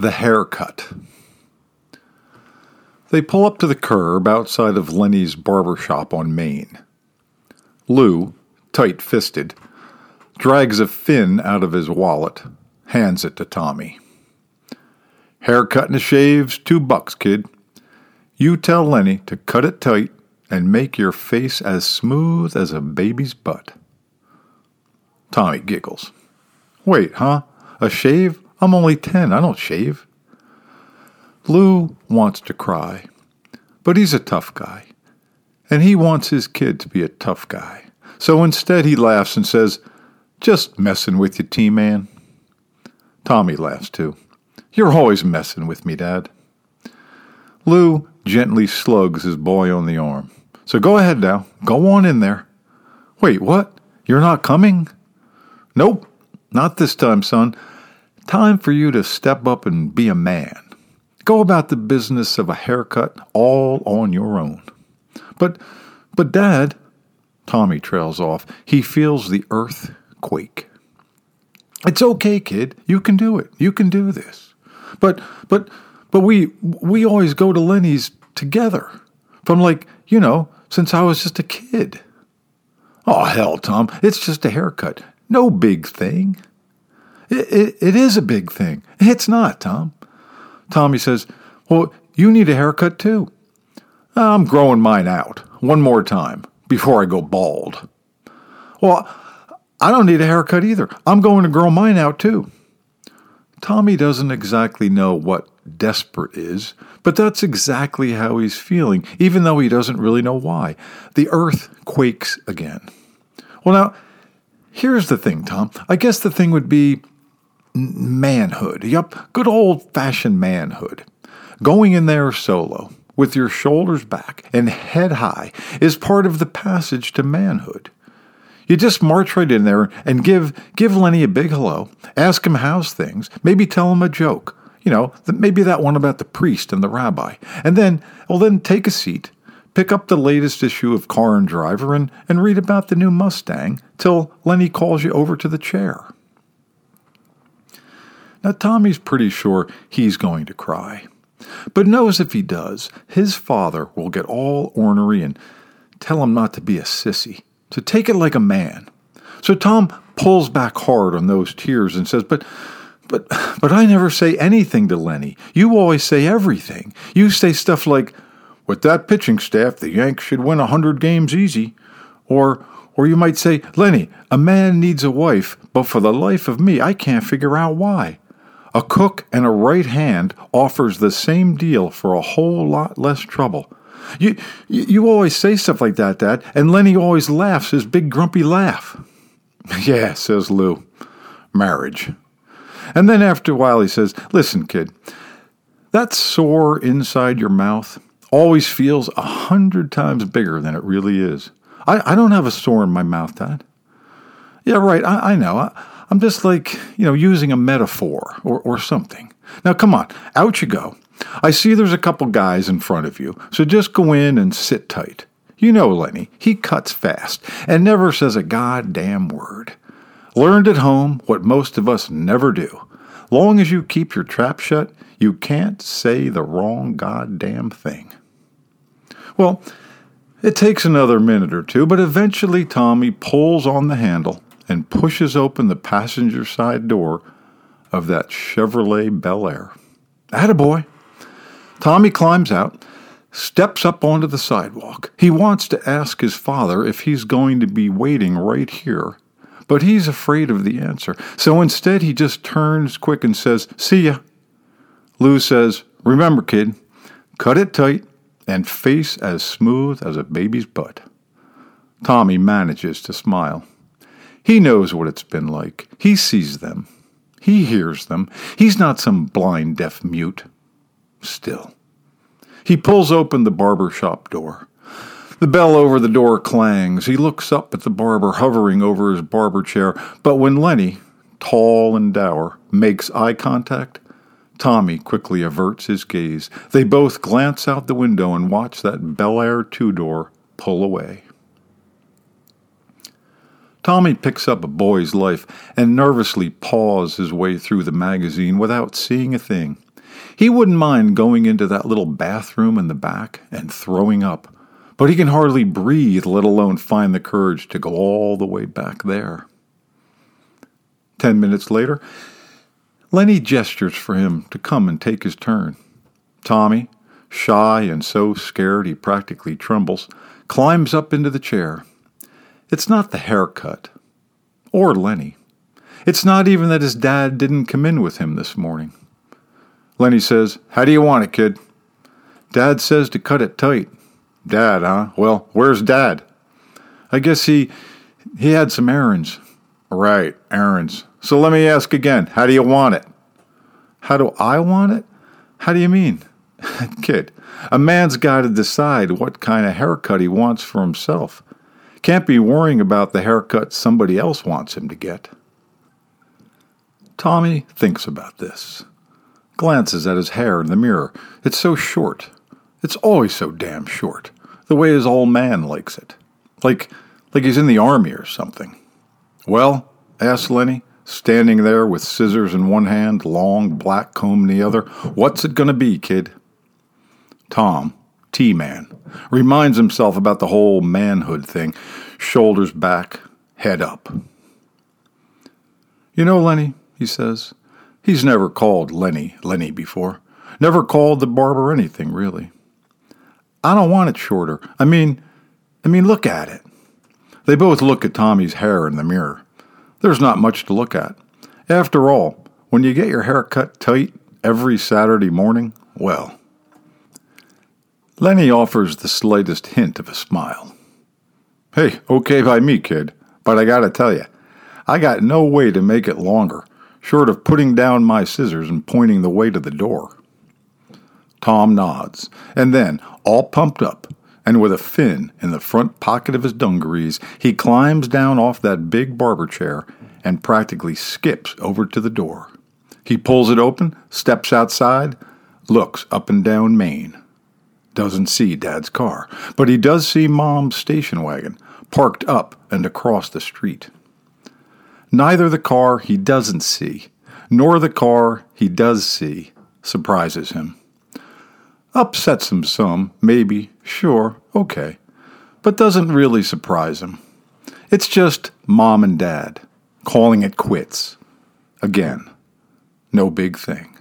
The Haircut. They pull up to the curb outside of Lenny's barber shop on Main. Lou, tight fisted, drags a fin out of his wallet, hands it to Tommy. Haircut and a shave's two bucks, kid. You tell Lenny to cut it tight and make your face as smooth as a baby's butt. Tommy giggles. Wait, huh? A shave? I'm only ten. I don't shave. Lou wants to cry, but he's a tough guy, and he wants his kid to be a tough guy. So instead, he laughs and says, Just messing with you, T Man. Tommy laughs too. You're always messing with me, Dad. Lou gently slugs his boy on the arm. So go ahead now. Go on in there. Wait, what? You're not coming? Nope, not this time, son. Time for you to step up and be a man. Go about the business of a haircut all on your own. But, but, Dad, Tommy trails off. He feels the earth quake. It's okay, kid. You can do it. You can do this. But, but, but we, we always go to Lenny's together. From like, you know, since I was just a kid. Oh, hell, Tom. It's just a haircut. No big thing. It, it, is a big thing. It's not, Tom. Tommy says, Well, you need a haircut too. I'm growing mine out one more time before I go bald. Well, I don't need a haircut either. I'm going to grow mine out too. Tommy doesn't exactly know what desperate is, but that's exactly how he's feeling, even though he doesn't really know why. The earth quakes again. Well, now, here's the thing, Tom. I guess the thing would be manhood. Yup, good old fashioned manhood. Going in there solo, with your shoulders back and head high, is part of the passage to manhood. You just march right in there and give give Lenny a big hello, ask him how's things, maybe tell him a joke. You know, maybe that one about the priest and the rabbi. And then, well, then take a seat, pick up the latest issue of Car and Driver, and, and read about the new Mustang till Lenny calls you over to the chair. Now, Tommy's pretty sure he's going to cry, but knows if he does, his father will get all ornery and tell him not to be a sissy to take it like a man. So Tom pulls back hard on those tears and says, But but but I never say anything to Lenny. You always say everything. You say stuff like, With that pitching staff, the Yanks should win a hundred games easy. Or or you might say, Lenny, a man needs a wife, but for the life of me, I can't figure out why. A cook and a right hand offers the same deal for a whole lot less trouble. You, you always say stuff like that, Dad, and Lenny always laughs his big grumpy laugh. yeah, says Lou. Marriage. And then after a while he says, Listen, kid, that sore inside your mouth always feels a hundred times bigger than it really is. I, I don't have a sore in my mouth, Dad. Yeah, right, I, I know. I, I'm just like, you know, using a metaphor or, or something. Now, come on, out you go. I see there's a couple guys in front of you, so just go in and sit tight. You know Lenny, he cuts fast and never says a goddamn word. Learned at home what most of us never do. Long as you keep your trap shut, you can't say the wrong goddamn thing. Well, it takes another minute or two, but eventually Tommy pulls on the handle and pushes open the passenger side door of that Chevrolet Bel Air. Attaboy! Tommy climbs out, steps up onto the sidewalk. He wants to ask his father if he's going to be waiting right here, but he's afraid of the answer. So instead, he just turns quick and says, See ya. Lou says, Remember, kid, cut it tight and face as smooth as a baby's butt. Tommy manages to smile. He knows what it's been like. He sees them. He hears them. He's not some blind deaf mute still. He pulls open the barber shop door. The bell over the door clangs. He looks up at the barber hovering over his barber chair, but when Lenny, tall and dour, makes eye contact, Tommy quickly averts his gaze. They both glance out the window and watch that Bel Air two door pull away. Tommy picks up a Boys' Life and nervously paws his way through the magazine without seeing a thing. He wouldn't mind going into that little bathroom in the back and throwing up, but he can hardly breathe, let alone find the courage to go all the way back there. Ten minutes later, Lenny gestures for him to come and take his turn. Tommy, shy and so scared he practically trembles, climbs up into the chair. It's not the haircut, or Lenny. It's not even that his dad didn't come in with him this morning. Lenny says, How do you want it, kid? Dad says to cut it tight. Dad, huh? Well, where's Dad? I guess he he had some errands. Right, errands. So let me ask again how do you want it? How do I want it? How do you mean? Kid, a man's got to decide what kind of haircut he wants for himself. Can't be worrying about the haircut somebody else wants him to get. Tommy thinks about this, glances at his hair in the mirror. It's so short. It's always so damn short, the way his old man likes it. Like, like he's in the army or something. Well, asked Lenny, standing there with scissors in one hand, long black comb in the other. What's it going to be, kid? Tom, T Man, reminds himself about the whole manhood thing, shoulders back, head up. You know, Lenny, he says, he's never called Lenny Lenny before. Never called the barber anything, really. I don't want it shorter. I mean, I mean, look at it. They both look at Tommy's hair in the mirror. There's not much to look at. After all, when you get your hair cut tight every Saturday morning, well. Lenny offers the slightest hint of a smile. Hey, okay by me, kid, but I gotta tell you, I got no way to make it longer, short of putting down my scissors and pointing the way to the door. Tom nods, and then, all pumped up, and with a fin in the front pocket of his dungarees, he climbs down off that big barber chair and practically skips over to the door. He pulls it open, steps outside, looks up and down Main. Doesn't see Dad's car, but he does see Mom's station wagon parked up and across the street. Neither the car he doesn't see, nor the car he does see, surprises him. Upsets him some, maybe, sure, okay, but doesn't really surprise him. It's just mom and dad calling it quits. Again, no big thing.